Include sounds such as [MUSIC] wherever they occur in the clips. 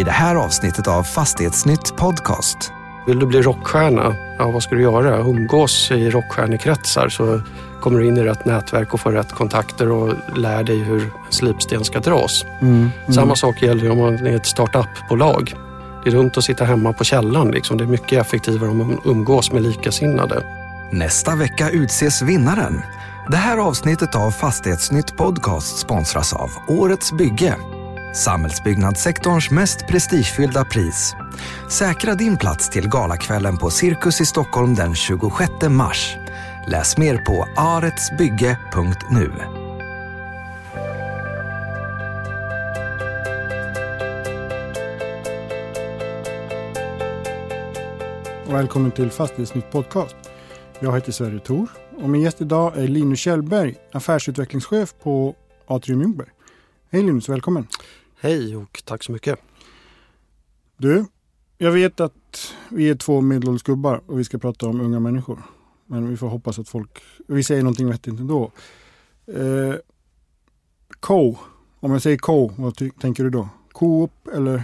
i det här avsnittet av Fastighetsnytt Podcast. Vill du bli rockstjärna? Ja, vad ska du göra? Umgås i rockstjärnekretsar så kommer du in i rätt nätverk och får rätt kontakter och lär dig hur en slipsten ska dras. Mm, mm. Samma sak gäller om man är ett startupbolag. Det är dumt att sitta hemma på källan. Liksom. Det är mycket effektivare om man umgås med likasinnade. Nästa vecka utses vinnaren. Det här avsnittet av Fastighetsnytt Podcast sponsras av Årets Bygge. Samhällsbyggnadssektorns mest prestigefyllda pris. Säkra din plats till galakvällen på Cirkus i Stockholm den 26 mars. Läs mer på aretsbygge.nu. Välkommen till Fastighetsnytt Podcast. Jag heter Sverre Thor och min gäst idag är Linus Kjellberg, affärsutvecklingschef på Atrium Ljungberg. Hej Linus, välkommen! Hej och tack så mycket! Du, jag vet att vi är två medelålders gubbar och vi ska prata om unga människor. Men vi får hoppas att folk, vi säger någonting vettigt ändå. Eh, Co, om jag säger Co, vad tänker du då? Coop eller?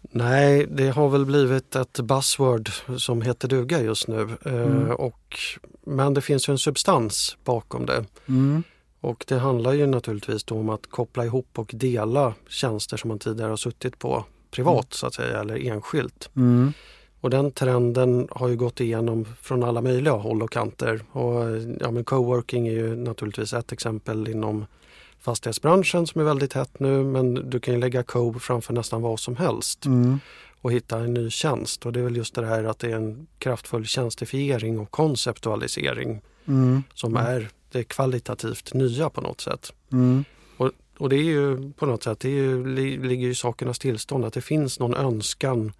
Nej, det har väl blivit ett buzzword som heter duga just nu. Eh, mm. och, men det finns ju en substans bakom det. Mm. Och det handlar ju naturligtvis om att koppla ihop och dela tjänster som man tidigare har suttit på privat mm. så att säga eller enskilt. Mm. Och den trenden har ju gått igenom från alla möjliga håll och kanter. Och, ja, men coworking är ju naturligtvis ett exempel inom fastighetsbranschen som är väldigt hett nu men du kan ju lägga co framför nästan vad som helst mm. och hitta en ny tjänst. Och det är väl just det här att det är en kraftfull tjänstifiering och konceptualisering mm. som mm. är det kvalitativt nya på något sätt. Mm. Och, och, det är ju på något sätt, det ju, ligger i sakernas tillstånd att det finns någon önskan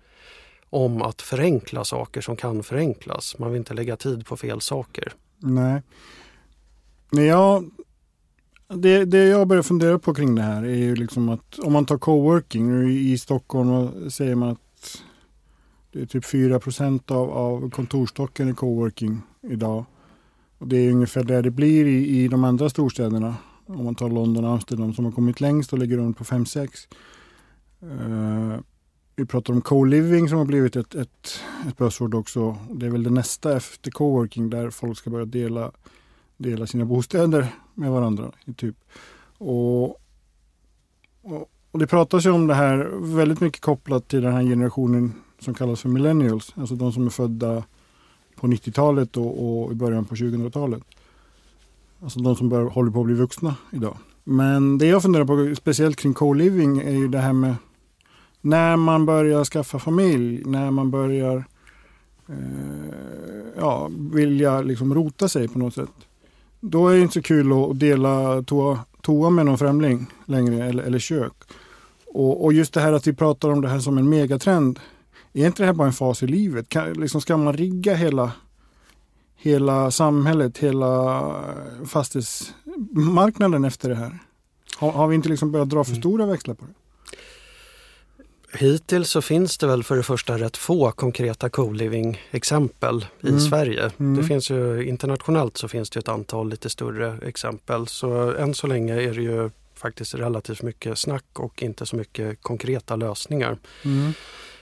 om att förenkla saker som kan förenklas. Man vill inte lägga tid på fel saker. Nej. Jag, det, det jag börjar fundera på kring det här är ju liksom att om man tar coworking i Stockholm säger man att det är typ 4 av, av kontorstocken i coworking idag. Och det är ungefär där det blir i, i de andra storstäderna. Om man tar London och Amsterdam som har kommit längst och ligger runt på 5-6. Uh, eh, vi pratar om co-living som har blivit ett, ett, ett buzzword också. Det är väl det nästa efter co-working där folk ska börja dela, dela sina bostäder med varandra. Typ. Och, och, och, det pratas ju om det här väldigt mycket kopplat till den här generationen som kallas för millennials. Alltså de som är födda på 90-talet och, och, i början på 2000-talet. Alltså de som bör, håller på att bli vuxna idag. Men det jag funderar på speciellt kring co-living är ju det här med när man börjar skaffa familj, när man börjar eh, ja, vilja liksom rota sig på något sätt. Då är det inte så kul att dela toa, toa med någon främling längre eller, eller kök. Och, och, just det här att vi pratar om det här som en megatrend. Är inte det här bara en fas i livet? Kan, liksom, ska man rigga hela, hela samhället, hela fastighetsmarknaden efter det här? Har, har vi inte liksom börjat dra för mm. stora växlar på det? Hittills så finns det väl för det första rätt få konkreta co-living-exempel i mm. Sverige. Mm. Det finns ju, internationellt så finns det ett antal lite större exempel. Så än så länge är det ju faktiskt relativt mycket snack och inte så mycket konkreta lösningar. Mm.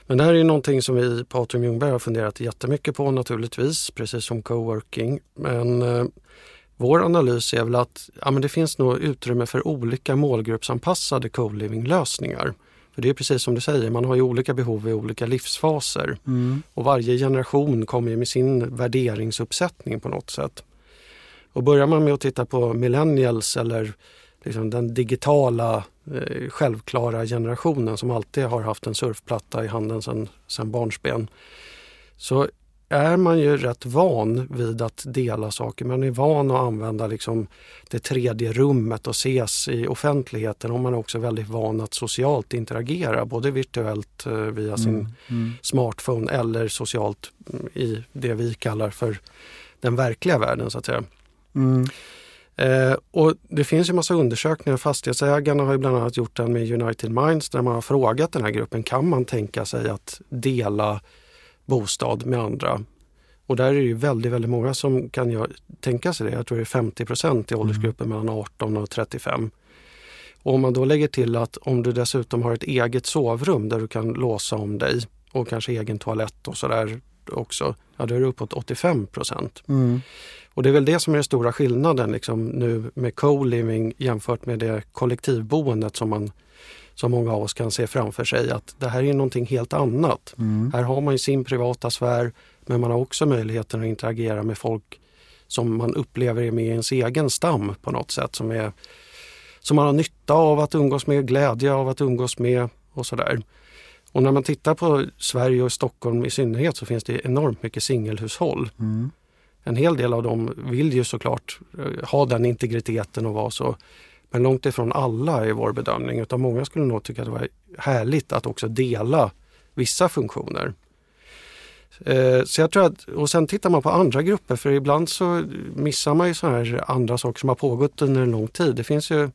Men det här är någonting som vi på Atrium Ljungberg har funderat jättemycket på naturligtvis, precis som coworking. Men eh, vår analys är väl att ja, men det finns nog utrymme för olika målgruppsanpassade co-living-lösningar. För det är precis som du säger, man har ju olika behov i olika livsfaser. Mm. Och varje generation kommer med sin värderingsuppsättning på något sätt. Och börjar man med att titta på millennials eller liksom den digitala eh, självklara generationen som alltid har haft en surfplatta i handen sedan barnsben. Så är man ju rätt van vid att dela saker. Man är van att använda liksom det tredje rummet och ses i offentligheten och man är också väldigt van att socialt interagera både virtuellt eh, via sin mm, mm. smartphone eller socialt mm, i det vi kallar för den verkliga världen så att säga. Mm. Eh, och det finns ju massa undersökningar. Fastighetsägarna har ju bland annat gjort den med United Minds där man har frågat den här gruppen, kan man tänka sig att dela bostad med andra. Och där är det ju väldigt, väldigt många som kan tänka sig det. Jag tror det är 50 procent i åldersgruppen mm. mellan 18 och 35. Och om man då lägger till att om du dessutom har ett eget sovrum där du kan låsa om dig och kanske egen toalett och sådär också, ja då är det uppåt 85 procent. Mm. Och det är väl det som är den stora skillnaden liksom, nu med co-living jämfört med det kollektivboendet som, man, som många av oss kan se framför sig. Att det här är någonting helt annat. Mm. Här har man ju sin privata sfär men man har också möjligheten att interagera med folk som man upplever är med i ens egen stam på något sätt. Som, är, som man har nytta av att umgås med, glädje av att umgås med och sådär. Och när man tittar på Sverige och Stockholm i synnerhet så finns det enormt mycket singelhushåll. Mm. En hel del av dem vill ju såklart eh, ha den integriteten och vara så. Men långt ifrån alla är vår bedömning utan många skulle nog tycka att det var härligt att också dela vissa funktioner. Eh, så jag tror att, och sen tittar man på andra grupper för ibland så missar man ju så här andra saker som har pågått under en lång tid. Det finns ju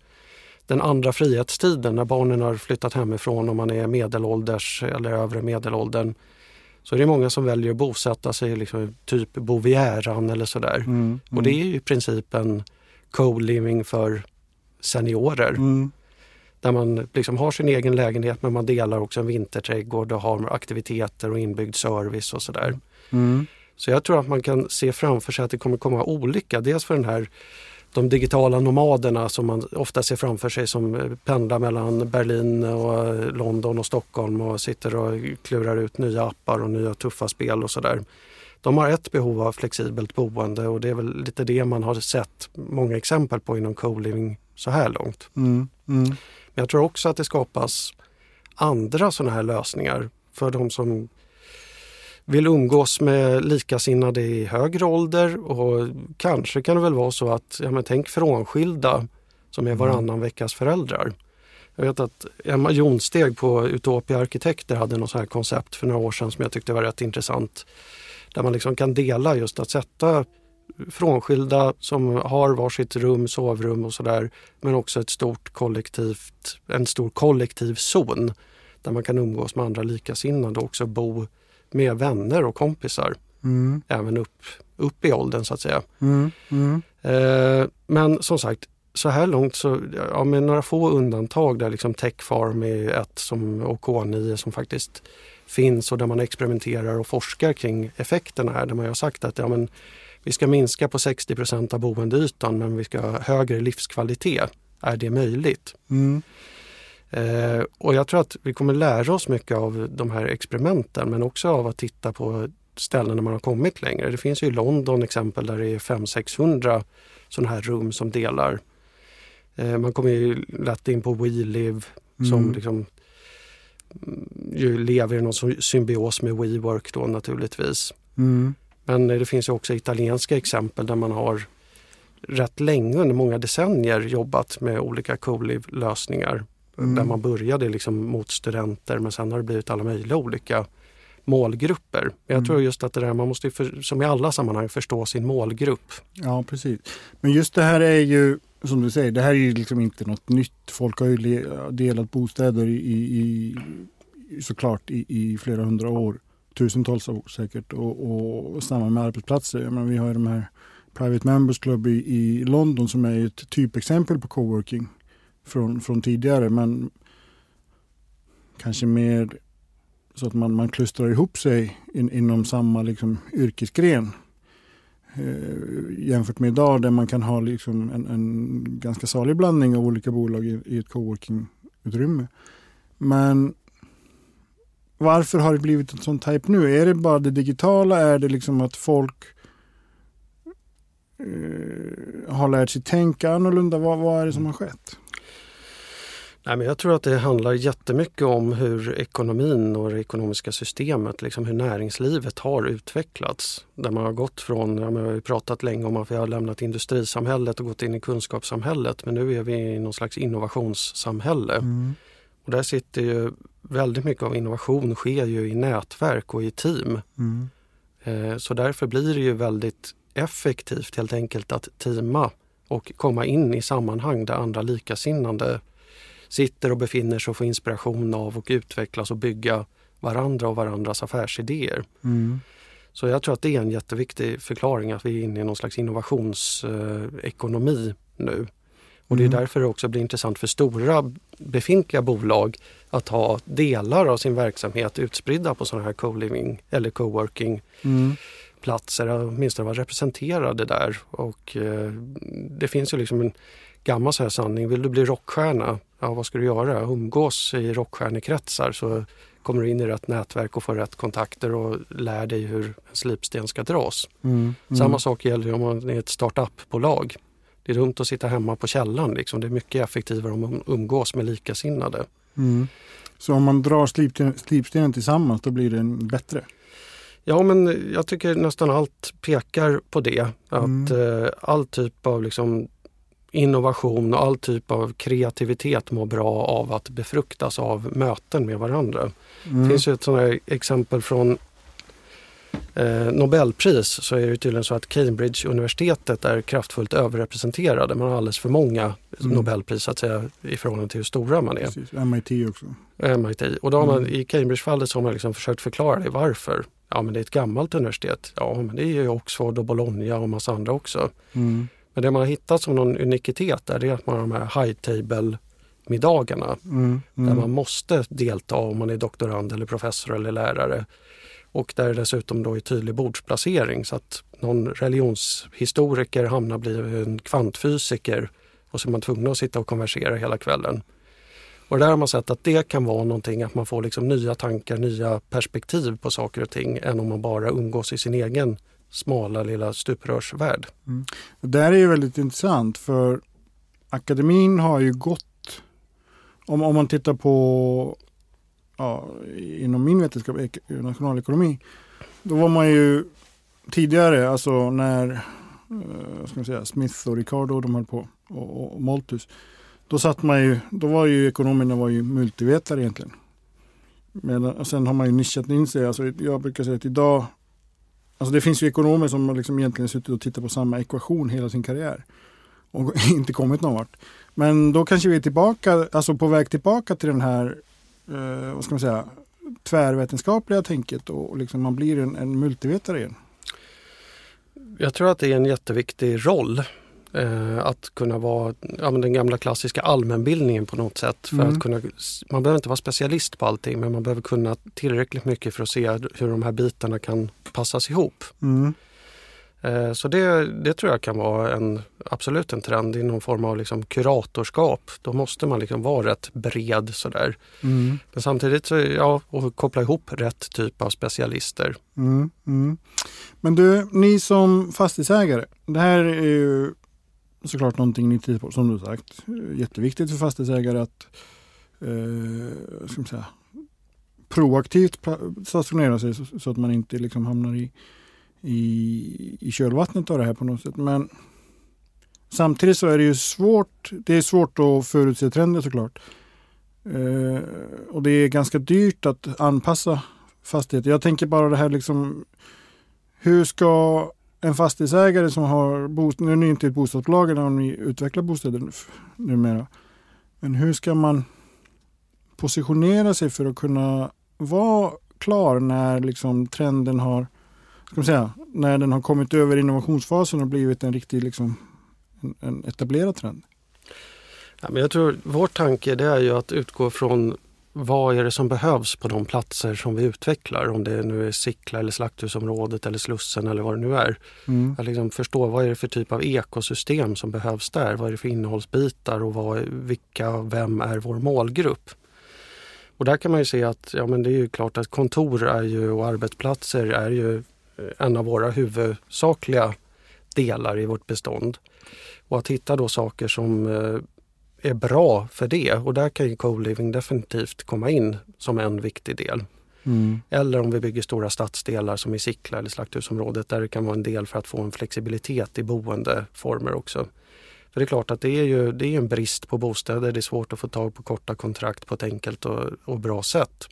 den andra frihetstiden när barnen har flyttat hemifrån och man är medelålders eller övre medelåldern. Så är det många som väljer att bosätta sig liksom, typ Bovieran eller sådär. Mm. Och det är ju i princip en co-living för seniorer. Mm. Där man liksom har sin egen lägenhet men man delar också en vinterträdgård och har aktiviteter och inbyggd service och sådär. Mm. Så jag tror att man kan se framför sig att det kommer komma olika. Dels för den här de digitala nomaderna som man ofta ser framför sig som eh, pendlar mellan Berlin och eh, London och Stockholm och sitter och klurar ut nya appar och nya tuffa spel och sådär. De har ett behov av flexibelt boende och det är väl lite det man har sett många exempel på inom co-living så här långt. Mm. Mm. Men jag tror också att det skapas andra sådana här lösningar för de som vill umgås med likasinnade i högre ålder och kanske kan det väl vara så att, ja men tänk frånskilda som är varannan veckas föräldrar. Jag vet att Emma Jonsteg på Utopia Arkitekter hade något här koncept för några år sedan som jag tyckte var rätt intressant. Där man liksom kan dela just att sätta frånskilda som har varsitt rum, sovrum och sådär. Men också ett stort kollektivt, en stor kollektiv zon där man kan umgås med andra likasinnade och också bo med vänner och kompisar. Mm. Även upp, upp i åldern så att säga. Mm. Mm. Eh, men som sagt, så här långt så, ja, med några få undantag där liksom Techfarm är ett som, och K9 som faktiskt finns och där man experimenterar och forskar kring effekterna här. Där man har sagt att ja, men, vi ska minska på 60% av boendeytan men vi ska ha högre livskvalitet. Är det möjligt? Mm. Eh, och jag tror att vi kommer lära oss mycket av de här experimenten men också av att titta på ställen där man har kommit längre. Det finns ju i London exempel där det är 500-600 sådana här rum som delar. Eh, man kommer ju lätt in på WeLive som Mm. liksom mm, ju lever i någon sy- symbios med WeWork då naturligtvis. Mm. Men eh, det finns ju också italienska exempel där man har rätt länge under många decennier jobbat med olika co-live-lösningar. Mm. Där man började liksom mot studenter men sen har det blivit alla möjliga olika målgrupper. Men jag Mm. tror just att det där man måste ju för, som i alla sammanhang förstå sin målgrupp. Ja, precis. Men just det här är ju, som du säger, det här är ju liksom inte något nytt. Folk har ju delat bostäder i, i, såklart i, i flera hundra år. Tusentals år säkert. Och, och samma med arbetsplatser. Menar, vi har ju de här Private Members Club i, i London som är ett typexempel på coworking från, från tidigare. Men kanske mer så att man, man klustrar ihop sig in, inom samma liksom, yrkesgren eh, jämfört med idag där man kan ha liksom en, en ganska salig blandning av olika bolag i, i ett coworking-utrymme. Men varför har det blivit en sån type nu? Är det bara det digitala? Är det liksom att folk eh, har lärt sig tänka annorlunda? Vad, vad är det som har skett? Nej, men jag tror att det handlar jättemycket om hur ekonomin och det ekonomiska systemet, liksom hur näringslivet har utvecklats. Där man har gått från, ja, men vi har ju pratat länge om att vi har lämnat industrisamhället och gått in i kunskapssamhället men nu är vi i någon slags innovationssamhälle. Mm. Och där sitter ju väldigt mycket av innovation sker ju i nätverk och i team. Mm. Eh, Så därför blir det ju väldigt effektivt helt enkelt att teama och komma in i sammanhang där andra likasinnande sitter och befinner sig och får inspiration av och utvecklas och bygga varandra och varandras affärsidéer. Mm. Så jag tror att det är en jätteviktig förklaring att vi är inne i någon slags innovationsekonomi nu. Och det är Mm. därför det också blir intressant för stora befintliga bolag att ha delar av sin verksamhet utspridda på sådana här co-living eller co-working Mm. platser, åtminstone vara representerade där. Och eh, det finns ju liksom en gammal så här sanning, vill du bli rockstjärna, ja vad ska du göra? Umgås i rockstjärnekretsar så kommer du in i rätt nätverk och får rätt kontakter och lär dig hur en slipsten ska dras. Mm. Mm. Samma sak gäller om man är ett startup-bolag. Det är dumt att sitta hemma på källan. Liksom. Det är mycket effektivare om man umgås med likasinnade. Mm. Så om man drar slipsten- slipstenen tillsammans då blir den bättre? Ja, men jag tycker nästan allt pekar på det. Att Mm. eh, all typ av liksom, innovation och all typ av kreativitet mår bra av att befruktas av möten med varandra. Mm. Det finns ju ett här exempel från eh, Nobelpris så är det tydligen så att Cambridge-universitetet är kraftfullt överrepresenterade. Man har alldeles för många Mm. Nobelpris att säga, i förhållande till hur stora man är. Precis. MIT också. MIT. Och då har man, Mm. i Cambridge-fallet så har man liksom försökt förklara det. Varför? Ja men det är ett gammalt universitet. Ja men det är ju Oxford och Bologna och massa andra också. Mm. Men det man har hittat som någon unikitet där det är att man har de här high table middagarna Mm. där Mm. man måste delta om man är doktorand eller professor eller lärare. Och där det dessutom då är tydlig bordsplacering så att någon religionshistoriker hamnar bli en kvantfysiker och så är man tvungen att sitta och konversera hela kvällen. Och där har man sett att det kan vara någonting att man får liksom nya tankar, nya perspektiv på saker och ting än om man bara umgås i sin egen smala lilla stuprörsvärld. Mm. Det där är ju väldigt intressant för akademin har ju gått, om, om man tittar på ja, inom min vetenskap, nationalekonomi, då var man ju tidigare, alltså när eh, ska man säga, Smith och Ricardo de höll på och, och Malthus, då satt man ju, då var ju ekonomerna var ju multivetare egentligen. Medan, och sen har man ju nischat in sig, alltså jag brukar säga att idag Alltså det finns ju ekonomer som har liksom egentligen suttit och tittat på samma ekvation hela sin karriär och [LAUGHS] inte kommit någon vart. Men då kanske vi är tillbaka, alltså på väg tillbaka till den här, eh, vad ska man säga, tvärvetenskapliga tänket och, och liksom man blir en, en multivetare igen. Jag tror att det är en jätteviktig roll att kunna vara ja, den gamla klassiska allmänbildningen på något sätt. För Mm. att kunna, man behöver inte vara specialist på allting men man behöver kunna tillräckligt mycket för att se hur de här bitarna kan passas ihop. Mm. Eh, så det, det tror jag kan vara en, absolut en trend i någon form av liksom kuratorskap. Då måste man liksom vara rätt bred sådär. Mm. Men samtidigt så, ja, och koppla ihop rätt typ av specialister. Mm. Mm. Men du, ni som fastighetsägare, det här är ju såklart någonting ni tittar på, som du sagt. Jätteviktigt för fastighetsägare att eh, ska man säga, proaktivt stationera sig så, så att man inte liksom hamnar i, i, i kölvattnet av det här på något sätt. Men samtidigt så är det ju svårt, det är svårt att förutse trender såklart. Eh, och det är ganska dyrt att anpassa fastigheter. Jag tänker bara det här liksom hur ska en fastighetsägare som har bostad, nu är ni inte ett bostadsbolag när ni utvecklar bostäder numera. Men hur ska man positionera sig för att kunna vara klar när liksom trenden har, ska man säga, när den har kommit över innovationsfasen och blivit en riktig liksom, en, en etablerad trend? Ja, men jag tror vår tanke det är ju att utgå från vad är det som behövs på de platser som vi utvecklar. Om det nu är Sickla eller slakthusområdet eller Slussen eller vad det nu är. Mm. Att liksom förstå vad är det för typ av ekosystem som behövs där. Vad är det för innehållsbitar och vad, vilka, vem är vår målgrupp? Och där kan man ju se att ja, men det är ju klart att kontor är ju, och arbetsplatser är ju eh, en av våra huvudsakliga delar i vårt bestånd. Och att hitta då saker som eh, är bra för det och där kan ju co-living definitivt komma in som en viktig del. Mm. Eller om vi bygger stora stadsdelar som i Sickla eller Slakthusområdet där det kan vara en del för att få en flexibilitet i boendeformer också. För det är klart att det är ju det är en brist på bostäder. Det är svårt att få tag på korta kontrakt på ett enkelt och, och bra sätt.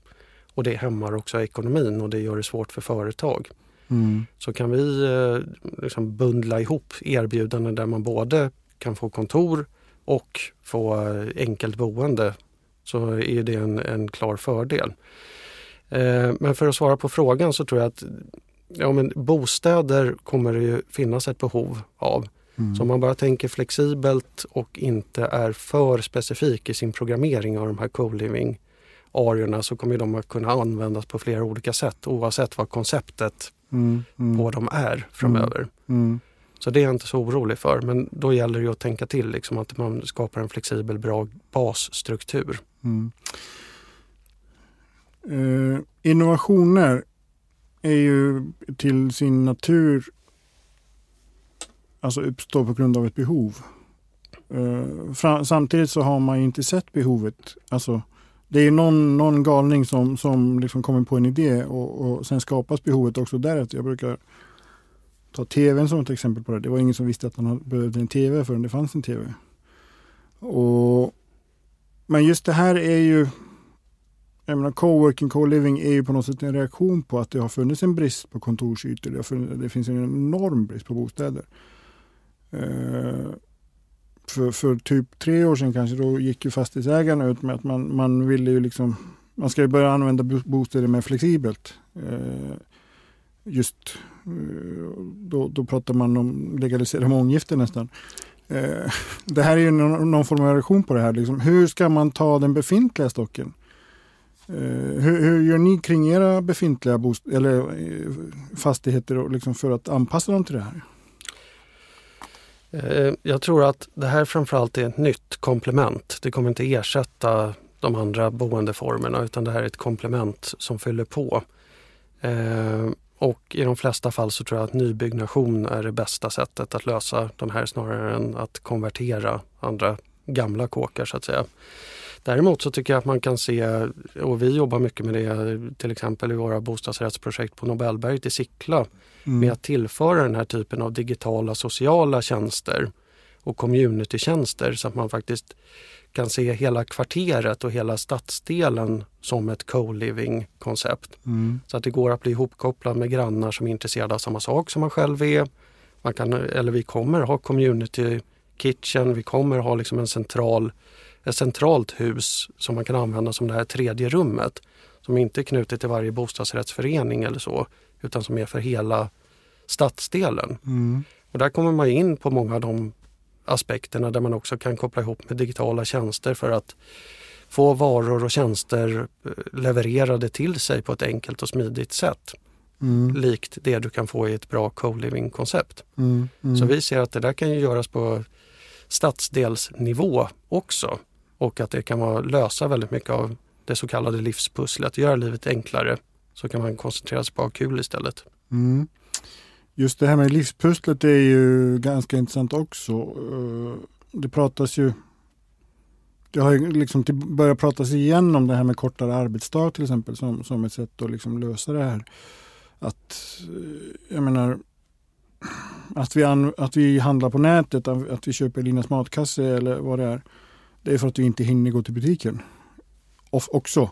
Och det hämmar också ekonomin och det gör det svårt för företag. Mm. Så kan vi eh, liksom bundla ihop erbjudanden där man både kan få kontor och få enkelt boende så är det en, en klar fördel. Eh, men för att svara på frågan så tror jag att ja, men bostäder kommer det ju finnas ett behov av. Mm. Så om man bara tänker flexibelt och inte är för specifik i sin programmering av de här co-living ariorna så kommer de att kunna användas på flera olika sätt oavsett vad konceptet mm, mm. på dem är framöver. Mm, mm så det är jag inte så orolig för. Men då gäller det att tänka till liksom, att man skapar en flexibel, bra basstruktur. Uh, innovationer är ju till sin natur alltså uppstår på grund av ett behov. Uh, samtidigt så har man inte sett behovet. Alltså, det är någon, någon galning som, som liksom kommer på en idé och, och sen skapas behovet också därefter. Jag brukar ta tvn som ett exempel på det. Det var ingen som visste att man behövde en tv förrän det fanns en tv. Och, men just det här är ju jag menar, coworking, co-living är ju på något sätt en reaktion på att det har funnits en brist på kontorsytor. Det, funnits, det finns en enorm brist på bostäder. Eh, för, för typ tre år sedan kanske, då gick ju fastighetsägarna ut med att man, man ville ju liksom, man ska ju börja använda bostäder mer flexibelt. Eh, just eh, då, då pratar man om legalisera månggifte nästan. Eh, [LAUGHS] det här är ju någon, någon form av reaktion på det här. Liksom. Hur ska man ta den befintliga stocken? Eh, hur, hur, gör ni kring era befintliga bost- eller eh, fastigheter liksom för att anpassa dem till det här? Eh, jag tror att det här framförallt är ett nytt komplement. Det kommer inte ersätta de andra boendeformerna utan det här är ett komplement som fyller på. Eh, och i de flesta fall så tror jag att nybyggnation är det bästa sättet att lösa de här snarare än att konvertera andra gamla kåkar så att säga. Däremot så tycker jag att man kan se, och vi jobbar mycket med det till exempel i våra bostadsrättsprojekt på Nobelberget i Sickla, mm. med att tillföra den här typen av digitala sociala tjänster och communitytjänster så att man faktiskt kan se hela kvarteret och hela stadsdelen som ett co-living koncept. Mm. Så att det går att bli ihopkopplad med grannar som är intresserade av samma sak som man själv är. Man kan, eller vi kommer ha community kitchen, vi kommer ha liksom en central ett centralt hus som man kan använda som det här tredje rummet. Som inte är knutet till varje bostadsrättsförening eller så, utan som är för hela stadsdelen. Mm. Och där kommer man in på många av de aspekterna där man också kan koppla ihop med digitala tjänster för att få varor och tjänster eh, levererade till sig på ett enkelt och smidigt sätt. Mm. Likt det du kan få i ett bra co-living-koncept. Mm. Mm. Så vi ser att det där kan ju göras på stadsdelsnivå också och att det kan vara, lösa väldigt mycket av det så kallade livspusslet, göra livet enklare så kan man koncentrera sig på att ha kul istället. Just det här med livspusslet är ju ganska intressant också. Eh, det pratas ju det har ju liksom börjat pratas igen om det här med kortare arbetsdag till exempel som, som ett sätt att liksom lösa det här. Att, eh, jag menar, att vi, an, att vi handlar på nätet, att vi köper Linas matkasse eller vad det är. Det är för att vi inte hinner gå till butiken. Och också.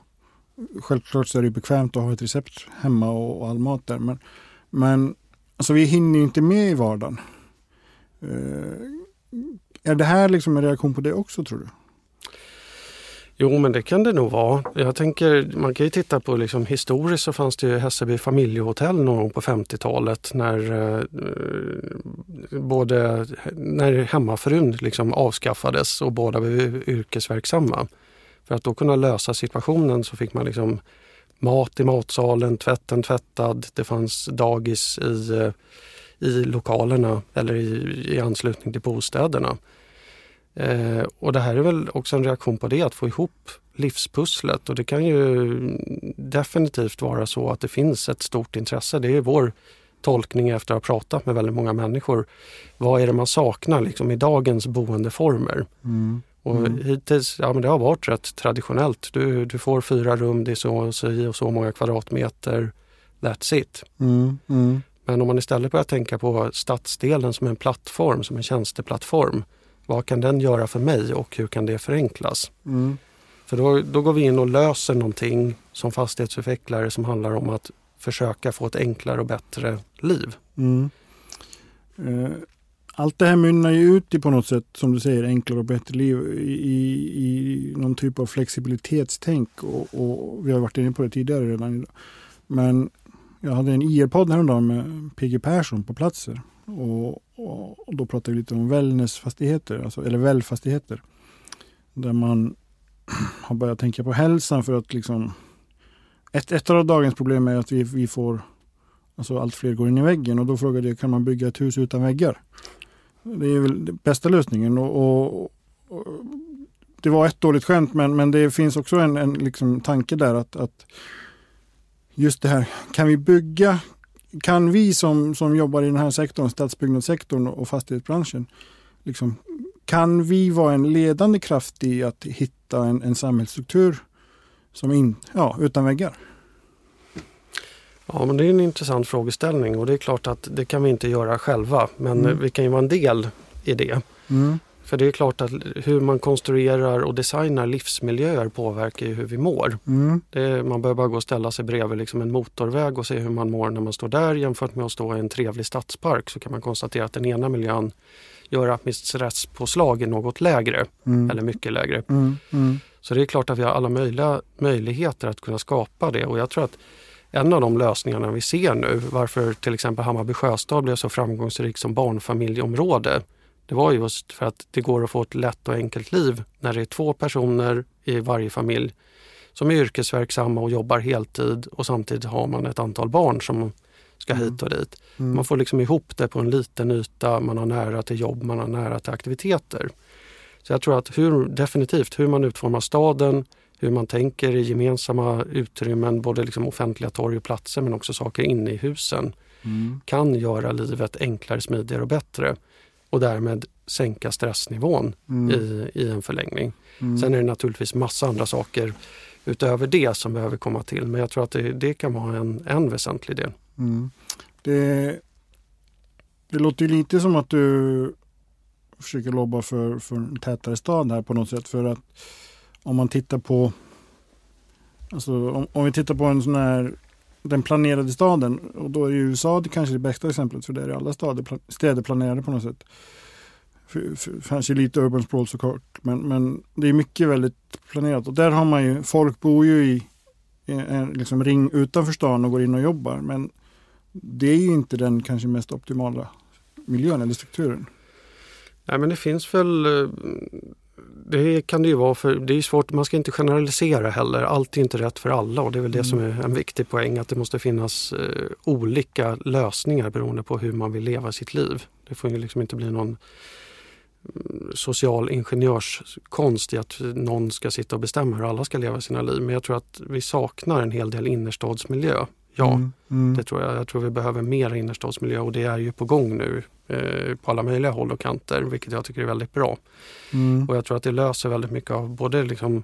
Självklart så är det bekvämt att ha ett recept hemma och, all mat där. Men, men alltså vi hinner inte med i vardagen. Uh, är det här liksom en reaktion på det också tror du? Jo men det kan det nog vara. Jag tänker, man kan ju titta på liksom, historiskt så fanns det ju Hässelby familjehotell någon gång på 50-talet när eh, både när hemmafrun liksom avskaffades och båda blev yrkesverksamma. För att då kunna lösa situationen så fick man liksom mat i matsalen, tvätten tvättad, det fanns dagis i, eh, i lokalerna eller i, i anslutning till bostäderna. Eh, och det här är väl också en reaktion på det, att få ihop livspusslet och det kan ju definitivt vara så att det finns ett stort intresse. Det är vår tolkning efter att ha pratat med väldigt många människor. Vad är det man saknar liksom, i dagens boendeformer? Mm. Och mm. hittills, ja men det har varit rätt traditionellt. Du, du får fyra rum, det är så, så och så många kvadratmeter. That's it. Mm. Mm. Men om man istället börjar tänka på stadsdelen som en plattform, som en tjänsteplattform vad kan den göra för mig och hur kan det förenklas? Mm. För då, då går vi in och löser någonting som fastighetsutvecklare som handlar om att försöka få ett enklare och bättre liv. Mm. Allt det här mynnar ju ut i på något sätt, som du säger, enklare och bättre liv i, i någon typ av flexibilitetstänk. Och, och, vi har varit inne på det tidigare redan. Men jag hade en IR-podd häromdagen med PG Persson på Platser Och, och, då pratade vi lite om wellnessfastigheter, alltså, eller välfastigheter. Där man [CLEARS THROAT] har börjat tänka på hälsan för att liksom ett, ett av dagens problem är att vi, vi får alltså allt fler går in i väggen och då frågade jag kan man bygga ett hus utan väggar? Det är väl den bästa lösningen och, och, och det var ett dåligt skämt men, men det finns också en, en liksom tanke där att, att just det här, kan vi bygga, kan vi som, som jobbar i den här sektorn, stadsbyggnadssektorn och fastighetsbranschen, liksom, kan vi vara en ledande kraft i att hitta en, en samhällsstruktur som in, ja, utan väggar? Ja, men det är en intressant frågeställning och det är klart att det kan vi inte göra själva, men Mm. vi kan ju vara en del i det. Mm. För det är klart att hur man konstruerar och designar livsmiljöer påverkar ju hur vi mår. Mm. Det, man behöver bara gå och ställa sig bredvid liksom en motorväg och se hur man mår när man står där jämfört med att stå i en trevlig stadspark så kan man konstatera att den ena miljön gör att mitt stresspåslag är något lägre Mm. eller mycket lägre. Mm. Mm. Så det är klart att vi har alla möjliga möjligheter att kunna skapa det och jag tror att en av de lösningarna vi ser nu, varför till exempel Hammarby sjöstad blev så framgångsrik som barnfamiljeområde, det var just för att det går att få ett lätt och enkelt liv när det är två personer i varje familj som är yrkesverksamma och jobbar heltid och samtidigt har man ett antal barn som ska Mm. hit och dit. Mm. Man får liksom ihop det på en liten yta, man har nära till jobb, man har nära till aktiviteter. Så jag tror att hur, definitivt hur man utformar staden, hur man tänker i gemensamma utrymmen, både liksom offentliga torg och platser men också saker inne i husen, Mm. kan göra livet enklare, smidigare och bättre och därmed sänka stressnivån Mm. i, i en förlängning. Mm. Sen är det naturligtvis massa andra saker utöver det som behöver komma till men jag tror att det, det kan vara en, en väsentlig del. Mm. Det, det låter ju lite som att du försöker lobba för, för en tätare stad här på något sätt. För att om man tittar på alltså om, om vi tittar på en sån här den planerade staden och då är ju USA det kanske det bästa exemplet för där är alla stader, städer planerade på något sätt. För, för, kanske lite urban sprawl såklart men, men det är mycket väldigt planerat och där har man ju, folk bor ju i i en liksom ring utanför stan och går in och jobbar men det är ju inte den kanske mest optimala miljön eller strukturen. Nej men det finns väl eh, det kan det ju vara för det är svårt, man ska inte generalisera heller. Allt är inte rätt för alla och det är väl det som är en viktig poäng att det måste finnas eh, olika lösningar beroende på hur man vill leva sitt liv. Det får ju liksom inte bli någon mm, social ingenjörskonst i att någon ska sitta och bestämma hur alla ska leva sina liv. Men jag tror att vi saknar en hel del innerstadsmiljö. Ja, Mm, mm, det tror jag. Jag tror vi behöver mer innerstadsmiljö och det är ju på gång nu eh, på alla möjliga håll och kanter, vilket jag tycker är väldigt bra. mm, Och jag tror att det löser väldigt mycket av både liksom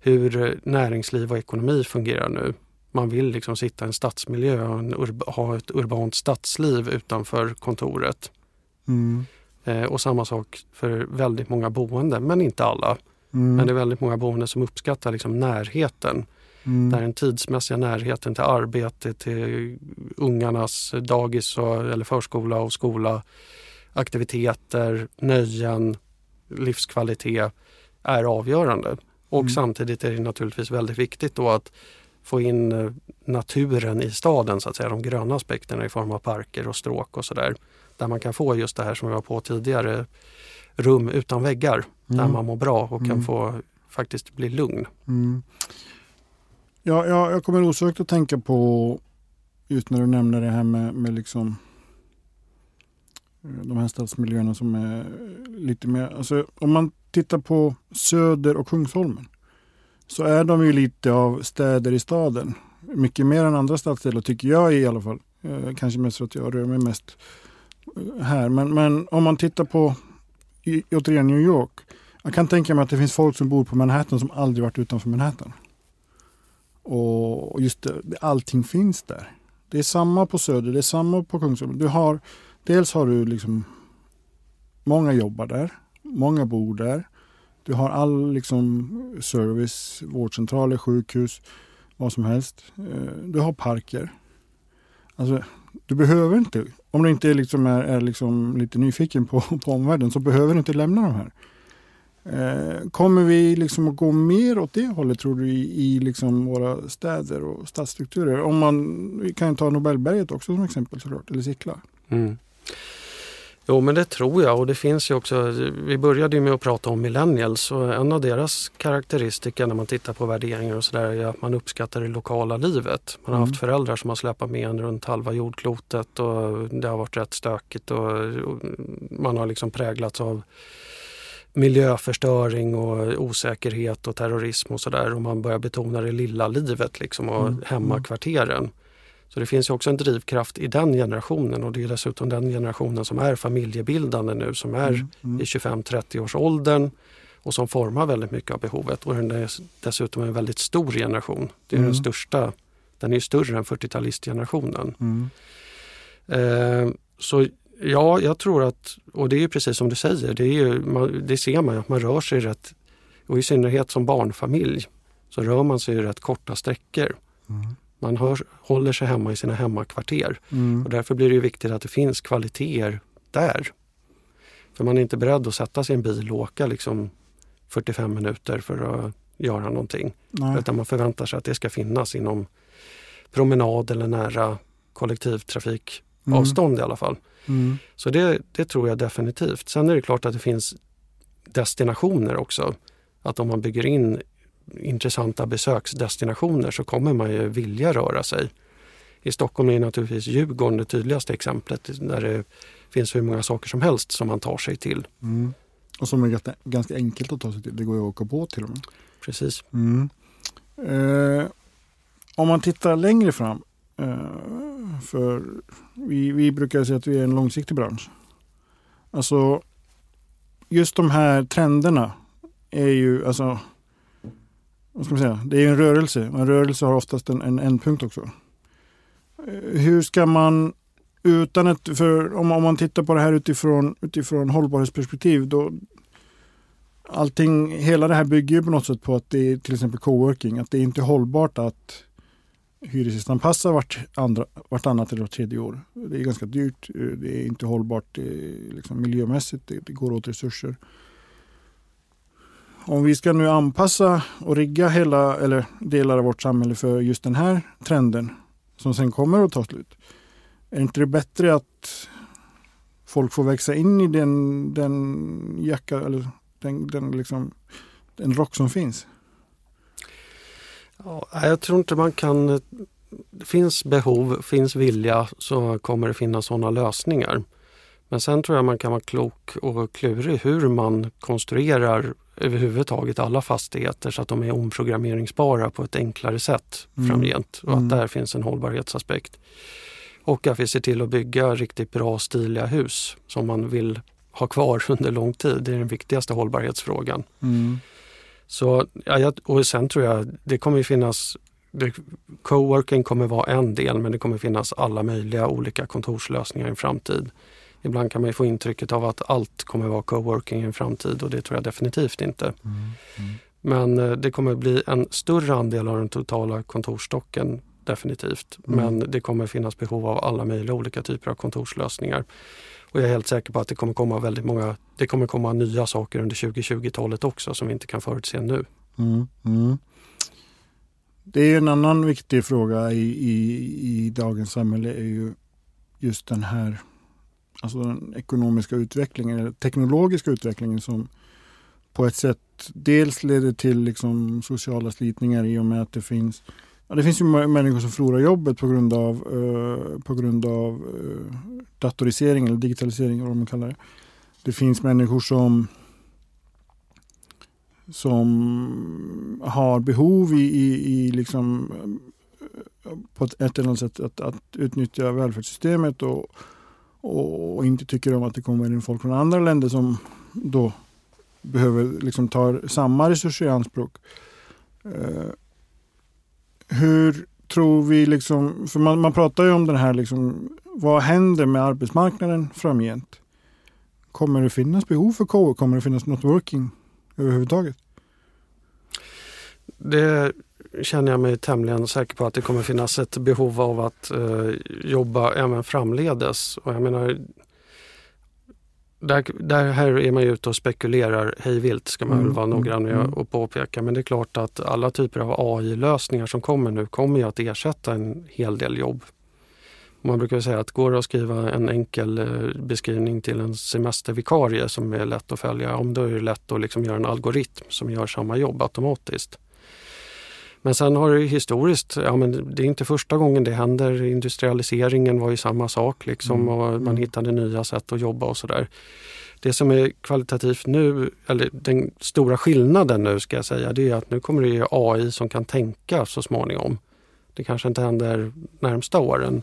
hur näringsliv och ekonomi fungerar nu. Man vill liksom sitta i en stadsmiljö och en ha ett urbant stadsliv utanför kontoret. mm, Eh, och samma sak för väldigt många boende, men inte alla. mm, Men det är väldigt många boende som uppskattar liksom närheten. Mm, Där den tidsmässiga närheten till arbete, till ungarnas dagis och, eller förskola och skola, aktiviteter, nöjen, livskvalitet är avgörande. Och Mm. samtidigt är det naturligtvis väldigt viktigt då att få in eh, naturen i staden, så att säga, de gröna aspekterna i form av parker och stråk och sådär. Där man kan få just det här som vi var på tidigare, rum utan väggar, där mm, man mår bra och kan Mm. få faktiskt bli lugn. mm. Ja, jag, jag kommer osökt att tänka på just när du nämner det här med, med liksom eh, de här stadsmiljöerna som är lite mer, alltså om man tittar på Söder och Kungsholmen så är de ju lite av städer i staden. Mycket mer än andra stadsdelar tycker jag i alla fall. Eh, kanske mest för att jag rör mig mest eh, här. Men, men om man tittar på i, återigen New York. Jag kan tänka mig att det finns folk som bor på Manhattan som aldrig varit utanför Manhattan. Och just det, allting finns där. Det är samma på Söder, det är samma på Kungsholmen. Du har, dels har du liksom många jobbar där, många bor där. Du har all liksom service, vårdcentraler, sjukhus, vad som helst. Eh, du har parker. Alltså, du behöver inte, om du inte liksom är, är liksom lite nyfiken på, på omvärlden, så behöver du inte lämna de här. Eh, kommer vi liksom att gå mer åt det hållet tror du i, i liksom våra städer och stadsstrukturer? Om man, vi kan ta Nobelberget också som exempel såklart, eller Sickla. Mm. Jo men det tror jag och det finns ju också, vi började ju med att prata om millennials och en av deras karaktäristika när man tittar på värderingar och sådär är att man uppskattar det lokala livet. Man har mm. haft föräldrar som har släpat med en runt halva jordklotet och det har varit rätt stökigt och, och man har liksom präglats av miljöförstöring och osäkerhet och terrorism och sådär och man börjar betona det lilla livet liksom och mm. hemmakvarteren. Så det finns också en drivkraft i den generationen och det är dessutom den generationen som är familjebildande nu som är mm, mm. i 25-30 års åldern och som formar väldigt mycket av behovet. Och den är dessutom en väldigt stor generation. Det är mm. den största, den är större än 40-talistgenerationen. Mm. Eh, så ja, jag tror att, och det är precis som du säger, det, är ju, man, det ser man att man rör sig rätt, och i synnerhet som barnfamilj så rör man sig rätt korta sträckor. Mm. Man hör, håller sig hemma i sina hemmakvarter. Mm. Och därför blir det viktigt att det finns kvaliteter där. För man är inte beredd att sätta sig i en bil och åka liksom 45 minuter för att göra någonting. Nej. Utan man förväntar sig att det ska finnas inom promenad eller nära kollektivtrafikavstånd mm. i alla fall. Mm. Så det, det tror jag definitivt. Sen är det klart att det finns destinationer också. Att om man bygger in intressanta besöksdestinationer så kommer man ju vilja röra sig. I Stockholm är naturligtvis Djurgården det tydligaste exemplet där det finns hur många saker som helst som man tar sig till. Mm. Och som är ganska, enkelt att ta sig till. Det går ju att åka på till och med. Precis. Mm. Eh, om man tittar längre fram. Eh, för vi, vi brukar säga att vi är en långsiktig bransch. Alltså just de här trenderna är ju alltså vad ska man säga, det är en rörelse och en rörelse har oftast en, en ändpunkt också. Eh, hur ska man utan ett, för om, om man tittar på det här utifrån, utifrån hållbarhetsperspektiv då allting, hela det här bygger på något sätt på att det är till exempel coworking, att det är inte hållbart att hyresgästanpassa vart andra, vartannat eller vart tredje år. Det är ganska dyrt, eh, det är inte hållbart det är liksom miljömässigt, det, det går åt resurser om vi ska nu anpassa och rigga hela eller delar av vårt samhälle för just den här trenden som sen kommer att ta slut. Är inte det bättre att folk får växa in i den, den jacka eller den, den, liksom, den rock som finns? Ja, jag tror inte man kan... Finns behov, finns vilja så kommer det finnas sådana lösningar. Men sen tror jag man kan vara klok och klurig hur man konstruerar överhuvudtaget alla fastigheter så att de är omprogrammeringsbara på ett enklare sätt mm. framgent och att mm. där finns en hållbarhetsaspekt. Och att vi ser till att bygga riktigt bra stiliga hus som man vill ha kvar [LAUGHS] under lång tid. Det är den viktigaste hållbarhetsfrågan. Mm. Så, ja, och sen tror jag det kommer finnas Coworking kommer vara en del men det kommer finnas alla möjliga olika kontorslösningar i en framtid. Ibland kan man få intrycket av att allt kommer vara coworking i en framtid och det tror jag definitivt inte. Mm. Mm. Men eh, det kommer bli en större andel av den totala kontorsstocken definitivt. Mm. Men det kommer finnas behov av alla möjliga olika typer av kontorslösningar. Och jag är helt säker på att det kommer komma väldigt många, det kommer komma nya saker under 2020-talet också som vi inte kan förutse nu. Mm, mm. Det är en annan viktig fråga i, i, i dagens samhälle är ju just den här alltså den ekonomiska utvecklingen, eller teknologiska utvecklingen som på ett sätt dels leder till liksom sociala slitningar i och med att det finns ja, det finns ju människor som förlorar jobbet på grund av, eh, på grund av eh, datorisering eller digitalisering, vad man kallar det. Det finns människor som som har behov i, i, i liksom, eh, på ett, ett eller annat sätt att, att utnyttja välfärdssystemet och, och inte tycker om att det kommer in folk från andra länder som då behöver liksom ta samma resurser i anspråk. Eh, hur tror vi, liksom, för man, man pratar ju om den här, liksom, vad händer med arbetsmarknaden framgent? Kommer det finnas behov för KO? Kommer det finnas networking överhuvudtaget? Det känner jag mig tämligen säker på att det kommer finnas ett behov av att eh, jobba även framledes. Och jag menar, där, där här är man ju ute och spekulerar hejvilt ska man mm, väl vara noggrann med mm. att påpeka. Men det är klart att alla typer av AI-lösningar som kommer nu kommer ju att ersätta en hel del jobb. Man brukar säga att går det att skriva en enkel eh, beskrivning till en semestervikarie som är lätt att följa, om då är det lätt att liksom göra en algoritm som gör samma jobb automatiskt. Men sen har det historiskt, ja men det är inte första gången det händer. Industrialiseringen var ju samma sak liksom mm. och man mm. hittade nya sätt att jobba och sådär. Det som är kvalitativt nu, eller den stora skillnaden nu ska jag säga, det är att nu kommer det AI som kan tänka så småningom. Det kanske inte händer närmsta åren,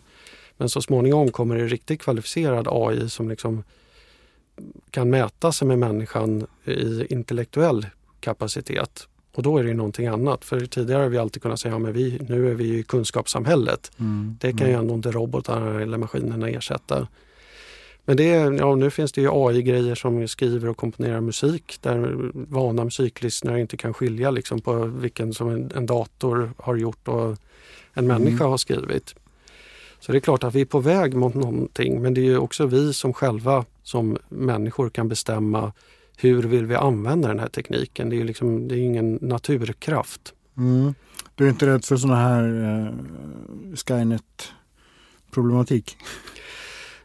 men så småningom kommer det riktigt kvalificerad AI som liksom kan mäta sig med människan i intellektuell kapacitet. Och då är det någonting annat. För tidigare har vi alltid kunnat säga att ja, vi, nu är vi i kunskapssamhället. Mm. Det kan mm. ju ändå inte robotarna eller maskinerna ersätta. Men det, ja, nu finns det ju AI-grejer som skriver och komponerar musik där vana musiklyssnare inte kan skilja liksom på vilken som en, en dator har gjort och en mm. människa har skrivit. Så det är klart att vi är på väg mot någonting men det är också vi som själva som människor kan bestämma hur vill vi använda den här tekniken. Det är, liksom, det är ingen naturkraft. Mm. Du är inte rädd för sådana här eh, Skynet-problematik?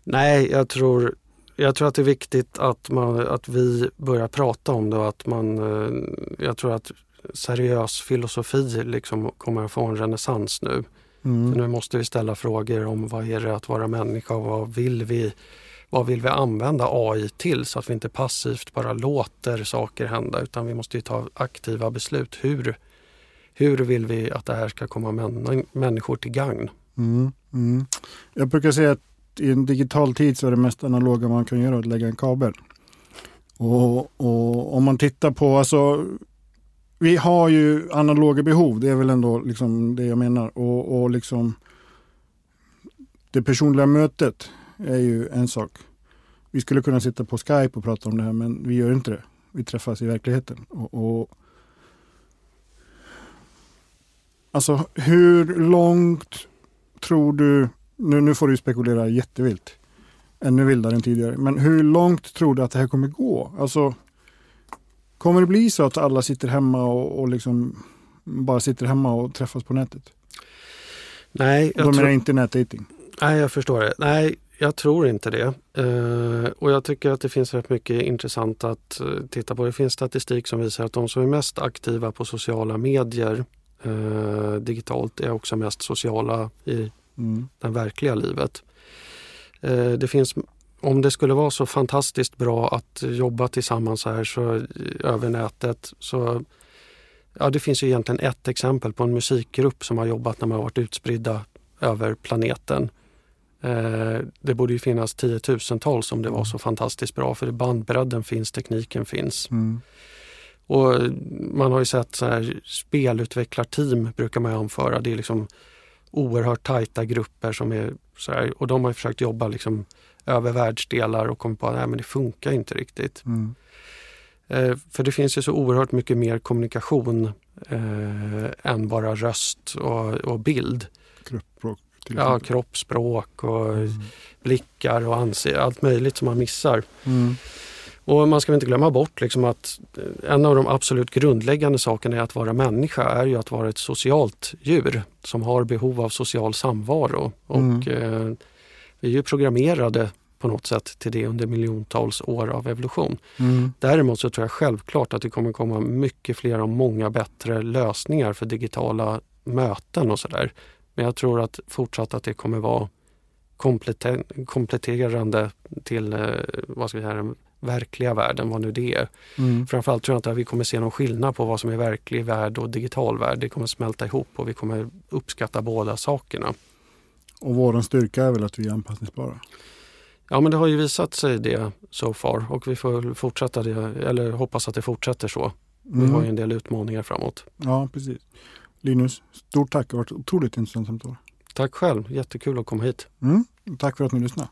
Nej, jag tror, jag tror att det är viktigt att, man, att vi börjar prata om det och att man, eh, jag tror att seriös filosofi liksom kommer att få en renässans nu. Mm. nu måste vi ställa frågor om vad är det att vara människa och vad vill vi, vad vill vi använda AI till så att vi inte passivt bara låter saker hända utan vi måste ta aktiva beslut. Hur, hur vill vi att det här ska komma män, människor till gagn? Mm. Mm. Jag brukar säga att i en digital tid så är det mest analoga man kan göra att lägga en kabel. Och, och om man tittar på, alltså vi har ju analoga behov, det är väl ändå liksom det jag menar. Och, och liksom det personliga mötet är ju en sak. Vi skulle kunna sitta på Skype och prata om det här men vi gör inte det. Vi träffas i verkligheten. Och, och Alltså hur långt tror du nu, nu får du spekulera jättevilt. Ännu vildare än tidigare. Men hur långt tror du att det här kommer gå? Alltså, kommer det bli så att alla sitter hemma och, och liksom bara sitter hemma och träffas på nätet? Nej. Jag De menar inte nätdating? Nej, jag förstår det. Nej, jag tror inte det. Uh, och jag tycker att det finns rätt mycket intressant att uh, titta på. Det finns statistik som visar att de som är mest aktiva på sociala medier uh, digitalt är också mest sociala i mm. det verkliga livet. Eh, det finns, om det skulle vara så fantastiskt bra att jobba tillsammans här så, över nätet så Ja, det finns ju egentligen ett exempel på en musikgrupp som har jobbat när man har varit utspridda över planeten. Eh, det borde ju finnas tiotusentals om det var så fantastiskt bra för bandbredden finns, tekniken finns. Mm. Och Man har ju sett så här, spelutvecklarteam brukar man anföra. Det är liksom oerhört tajta grupper som är så här, och de har försökt jobba liksom över världsdelar och kommit på att det funkar inte riktigt. Mm. Eh, för det finns ju så oerhört mycket mer kommunikation eh, än bara röst och, och bild. Kroppspråk? Ja, kroppsspråk och mm. blickar och ansikte, allt möjligt som man missar. Mm. Och man ska inte glömma bort liksom att eh, en av de absolut grundläggande sakerna i att vara människa är ju att vara ett socialt djur som har behov av social samvaro. Mm. Och eh, vi är ju programmerade på något sätt till det under miljontals år av evolution. Mm. Däremot så tror jag självklart att det kommer komma mycket fler och många bättre lösningar för digitala möten och sådär. Men jag tror att fortsatt att det kommer vara kompletterande till eh, vad ska vi säga, verkliga världen, vad nu det är. Mm. Framförallt tror jag inte att vi kommer se någon skillnad på vad som är verklig värld och digital värld. Det kommer smälta ihop och vi kommer uppskatta båda sakerna. Och vår styrka är väl att vi är anpassningsbara? Ja men det har ju visat sig det so far och vi får fortsätta det, eller hoppas att det fortsätter så. Vi mm. har ju en del utmaningar framåt. Ja precis. Linus, stort tack. Det har varit otroligt intressant samtal. Tack själv, jättekul att komma hit. Mm. Tack för att ni lyssnade.